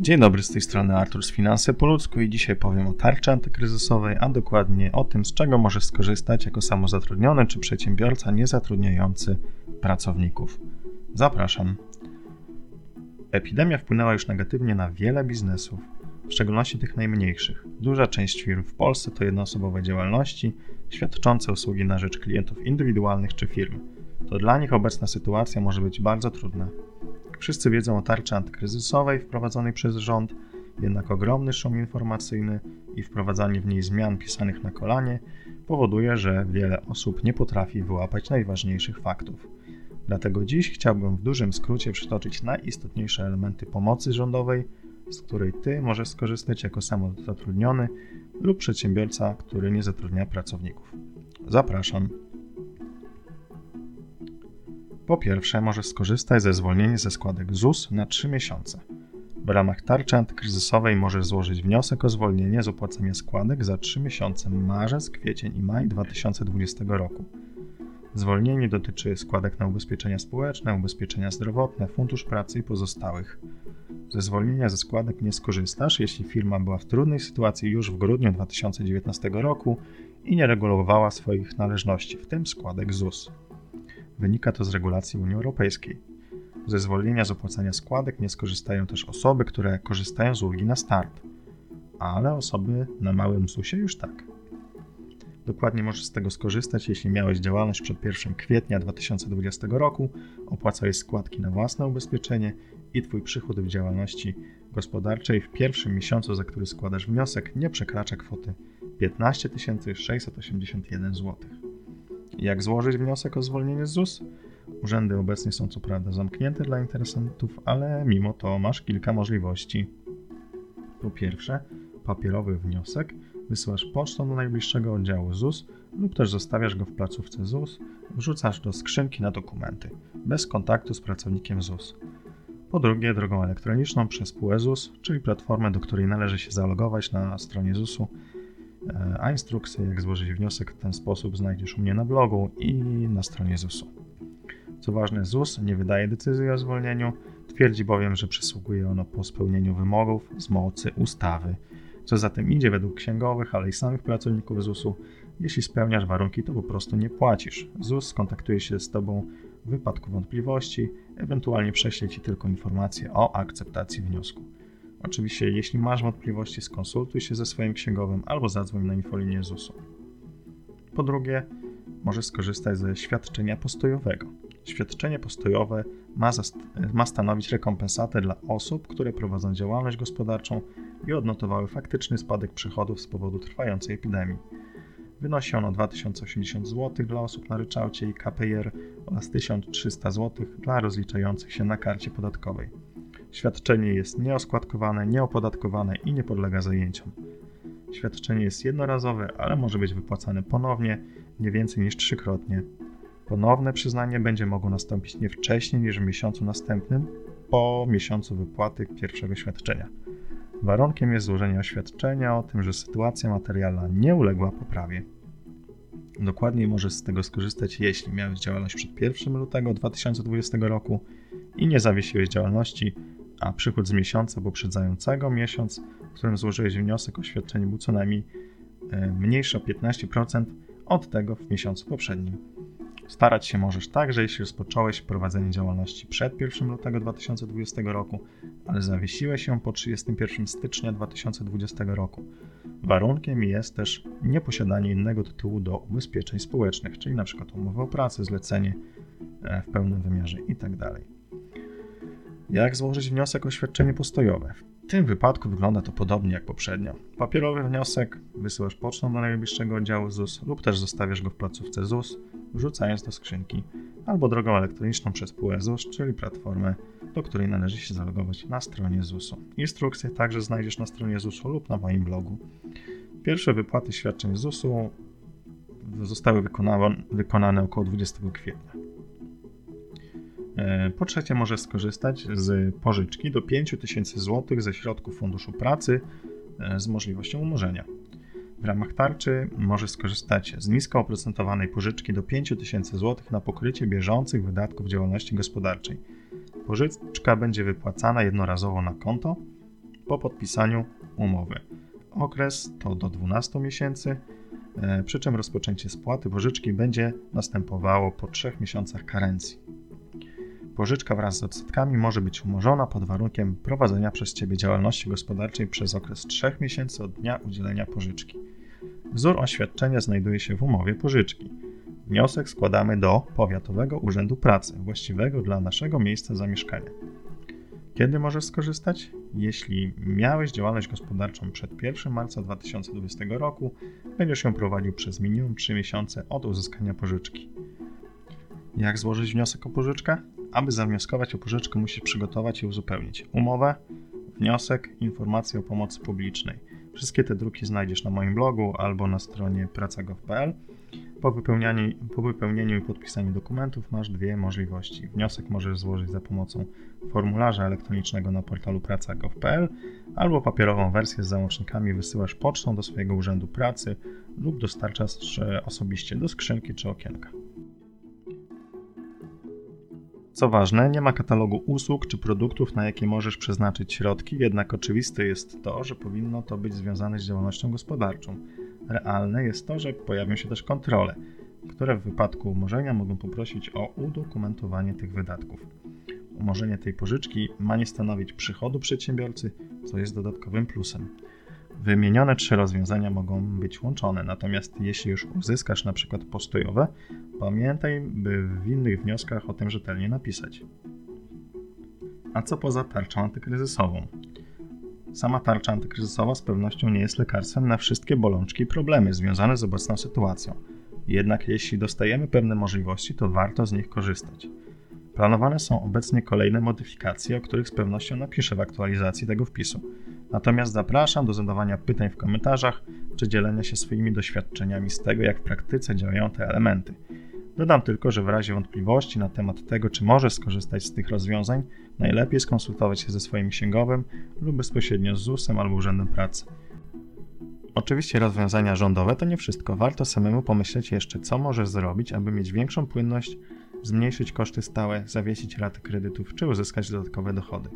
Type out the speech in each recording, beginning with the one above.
Dzień dobry, z tej strony Artur z Finanse po ludzku i dzisiaj powiem o tarczy antykryzysowej, a dokładnie o tym, z czego możesz skorzystać jako samozatrudniony czy przedsiębiorca niezatrudniający pracowników. Zapraszam. Epidemia wpłynęła już negatywnie na wiele biznesów, w szczególności tych najmniejszych. Duża część firm w Polsce to jednoosobowe działalności świadczące usługi na rzecz klientów indywidualnych czy firm. To dla nich obecna sytuacja może być bardzo trudna. Wszyscy wiedzą o tarczy antykryzysowej wprowadzonej przez rząd, jednak ogromny szum informacyjny i wprowadzanie w niej zmian pisanych na kolanie powoduje, że wiele osób nie potrafi wyłapać najważniejszych faktów. Dlatego dziś chciałbym w dużym skrócie przytoczyć najistotniejsze elementy pomocy rządowej, z której Ty możesz skorzystać jako samozatrudniony lub przedsiębiorca, który nie zatrudnia pracowników. Zapraszam. Po pierwsze, możesz skorzystać ze zwolnienia ze składek ZUS na 3 miesiące. W ramach tarczy antykryzysowej możesz złożyć wniosek o zwolnienie z opłacenia składek za 3 miesiące marzec, kwiecień i maj 2020 roku. Zwolnienie dotyczy składek na ubezpieczenia społeczne, ubezpieczenia zdrowotne, fundusz pracy i pozostałych. Ze zwolnienia ze składek nie skorzystasz, jeśli firma była w trudnej sytuacji już w grudniu 2019 roku i nie regulowała swoich należności, w tym składek ZUS. Wynika to z regulacji Unii Europejskiej. Ze zwolnienia z opłacania składek nie skorzystają też osoby, które korzystają z ulgi na start, ale osoby na małym ZUS-ie już tak. Dokładnie możesz z tego skorzystać, jeśli miałeś działalność przed 1 kwietnia 2020 roku, opłacałeś składki na własne ubezpieczenie i Twój przychód w działalności gospodarczej w pierwszym miesiącu, za który składasz wniosek, nie przekracza kwoty 15 681 zł. Jak złożyć wniosek o zwolnienie z ZUS? Urzędy obecnie są co prawda zamknięte dla interesantów, ale mimo to masz kilka możliwości. Po pierwsze, papierowy wniosek wysyłasz pocztą do najbliższego oddziału ZUS lub też zostawiasz go w placówce ZUS, wrzucasz do skrzynki na dokumenty, bez kontaktu z pracownikiem ZUS. Po drugie, drogą elektroniczną przez PUEZUS, czyli platformę, do której należy się zalogować na stronie ZUS-u, a instrukcję, jak złożyć wniosek w ten sposób, znajdziesz u mnie na blogu i na stronie ZUS-u. Co ważne, ZUS nie wydaje decyzji o zwolnieniu, twierdzi bowiem, że przysługuje ono po spełnieniu wymogów z mocy ustawy. Co za tym idzie, według księgowych, ale i samych pracowników ZUS-u, jeśli spełniasz warunki, to po prostu nie płacisz. ZUS skontaktuje się z Tobą w wypadku wątpliwości, ewentualnie prześle Ci tylko informację o akceptacji wniosku. Oczywiście, jeśli masz wątpliwości, skonsultuj się ze swoim księgowym albo zadzwoń na infolinię ZUS-u. Po drugie, możesz skorzystać ze świadczenia postojowego. Świadczenie postojowe ma, ma, stanowić rekompensatę dla osób, które prowadzą działalność gospodarczą i odnotowały faktyczny spadek przychodów z powodu trwającej epidemii. Wynosi ono 2080 zł dla osób na ryczałcie i KPR oraz 1300 zł dla rozliczających się na karcie podatkowej. Świadczenie jest nieoskładkowane, nieopodatkowane i nie podlega zajęciom. Świadczenie jest jednorazowe, ale może być wypłacane ponownie, nie więcej niż trzykrotnie. Ponowne przyznanie będzie mogło nastąpić nie wcześniej niż w miesiącu następnym, po miesiącu wypłaty pierwszego świadczenia. Warunkiem jest złożenie oświadczenia o tym, że sytuacja materialna nie uległa poprawie. Dokładniej możesz z tego skorzystać, jeśli miałeś działalność przed 1 lutego 2020 roku i nie zawiesiłeś działalności, a przychód z miesiąca poprzedzającego miesiąc, w którym złożyłeś wniosek o świadczenie był co najmniej e, mniejszy o 15% od tego w miesiącu poprzednim. Starać się możesz także, jeśli rozpocząłeś prowadzenie działalności przed 1 lutego 2020 roku, ale zawiesiłeś ją po 31 stycznia 2020 roku. Warunkiem jest też nieposiadanie innego tytułu do ubezpieczeń społecznych, czyli np. umowy o pracę, zlecenie e, w pełnym wymiarze itd. Jak złożyć wniosek o świadczenie postojowe? W tym wypadku wygląda to podobnie jak poprzednio. Papierowy wniosek wysyłasz pocztą do najbliższego oddziału ZUS lub też zostawiasz go w placówce ZUS, wrzucając do skrzynki, albo drogą elektroniczną przez PUE ZUS, czyli platformę, do której należy się zalogować na stronie ZUS-u. Instrukcje także znajdziesz na stronie ZUS-u lub na moim blogu. Pierwsze wypłaty świadczeń ZUS-u zostały wykonane, wykonane około 20 kwietnia. E, po trzecie, możesz skorzystać z pożyczki do 5000 zł ze środków Funduszu Pracy e, z możliwością umorzenia. W ramach tarczy możesz skorzystać z nisko oprocentowanej pożyczki do 5000 zł na pokrycie bieżących wydatków działalności gospodarczej. Pożyczka będzie wypłacana jednorazowo na konto, po podpisaniu umowy. Okres to do 12 miesięcy, e, przy czym rozpoczęcie spłaty pożyczki będzie następowało po 3 miesiącach karencji. Pożyczka wraz z odsetkami może być umorzona pod warunkiem prowadzenia przez Ciebie działalności gospodarczej przez okres 3 miesięcy od dnia udzielenia pożyczki. Wzór oświadczenia znajduje się w umowie pożyczki. Wniosek składamy do Powiatowego Urzędu Pracy, właściwego dla naszego miejsca zamieszkania. Kiedy możesz skorzystać? Jeśli miałeś działalność gospodarczą przed 1 marca 2020 roku, będziesz ją prowadził przez minimum 3 miesiące od uzyskania pożyczki. Jak złożyć wniosek o pożyczkę? Aby zawnioskować o pożyczkę, musisz przygotować i uzupełnić umowę, wniosek, informację o pomocy publicznej. Wszystkie te druki znajdziesz na moim blogu albo na stronie praca.gov.pl. Po wypełnieniu, po wypełnieniu i podpisaniu dokumentów masz dwie możliwości. Wniosek możesz złożyć za pomocą formularza elektronicznego na portalu praca.gov.pl albo papierową wersję z załącznikami wysyłasz pocztą do swojego urzędu pracy lub dostarczasz osobiście do skrzynki czy okienka. Co ważne, nie ma katalogu usług czy produktów, na jakie możesz przeznaczyć środki, jednak oczywiste jest to, że powinno to być związane z działalnością gospodarczą. Realne jest to, że pojawią się też kontrole, które w wypadku umorzenia mogą poprosić o udokumentowanie tych wydatków. Umorzenie tej pożyczki ma nie stanowić przychodu przedsiębiorcy, co jest dodatkowym plusem. Wymienione trzy rozwiązania mogą być łączone, natomiast jeśli już uzyskasz na przykład postojowe, pamiętaj, by w innych wnioskach o tym rzetelnie napisać. A co poza tarczą antykryzysową? Sama tarcza antykryzysowa z pewnością nie jest lekarstwem na wszystkie bolączki i problemy związane z obecną sytuacją. Jednak jeśli dostajemy pewne możliwości, to warto z nich korzystać. Planowane są obecnie kolejne modyfikacje, o których z pewnością napiszę w aktualizacji tego wpisu. Natomiast zapraszam do zadawania pytań w komentarzach czy dzielenia się swoimi doświadczeniami z tego, jak w praktyce działają te elementy. Dodam tylko, że w razie wątpliwości na temat tego, czy może skorzystać z tych rozwiązań, najlepiej skonsultować się ze swoim księgowym lub bezpośrednio z ZUS-em albo Urzędem Pracy. Oczywiście rozwiązania rządowe to nie wszystko. Warto samemu pomyśleć jeszcze, co możesz zrobić, aby mieć większą płynność, zmniejszyć koszty stałe, zawiesić raty kredytów czy uzyskać dodatkowe dochody.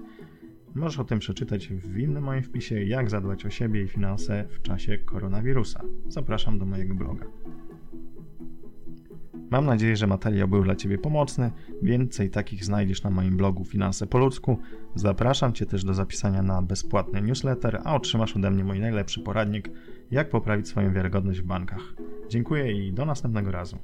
Możesz o tym przeczytać w innym moim wpisie, jak zadbać o siebie i finanse w czasie koronawirusa. Zapraszam do mojego bloga. Mam nadzieję, że materiał był dla Ciebie pomocny. Więcej takich znajdziesz na moim blogu Finanse po ludzku. Zapraszam Cię też do zapisania na bezpłatny newsletter, a otrzymasz ode mnie mój najlepszy poradnik, jak poprawić swoją wiarygodność w bankach. Dziękuję i do następnego razu.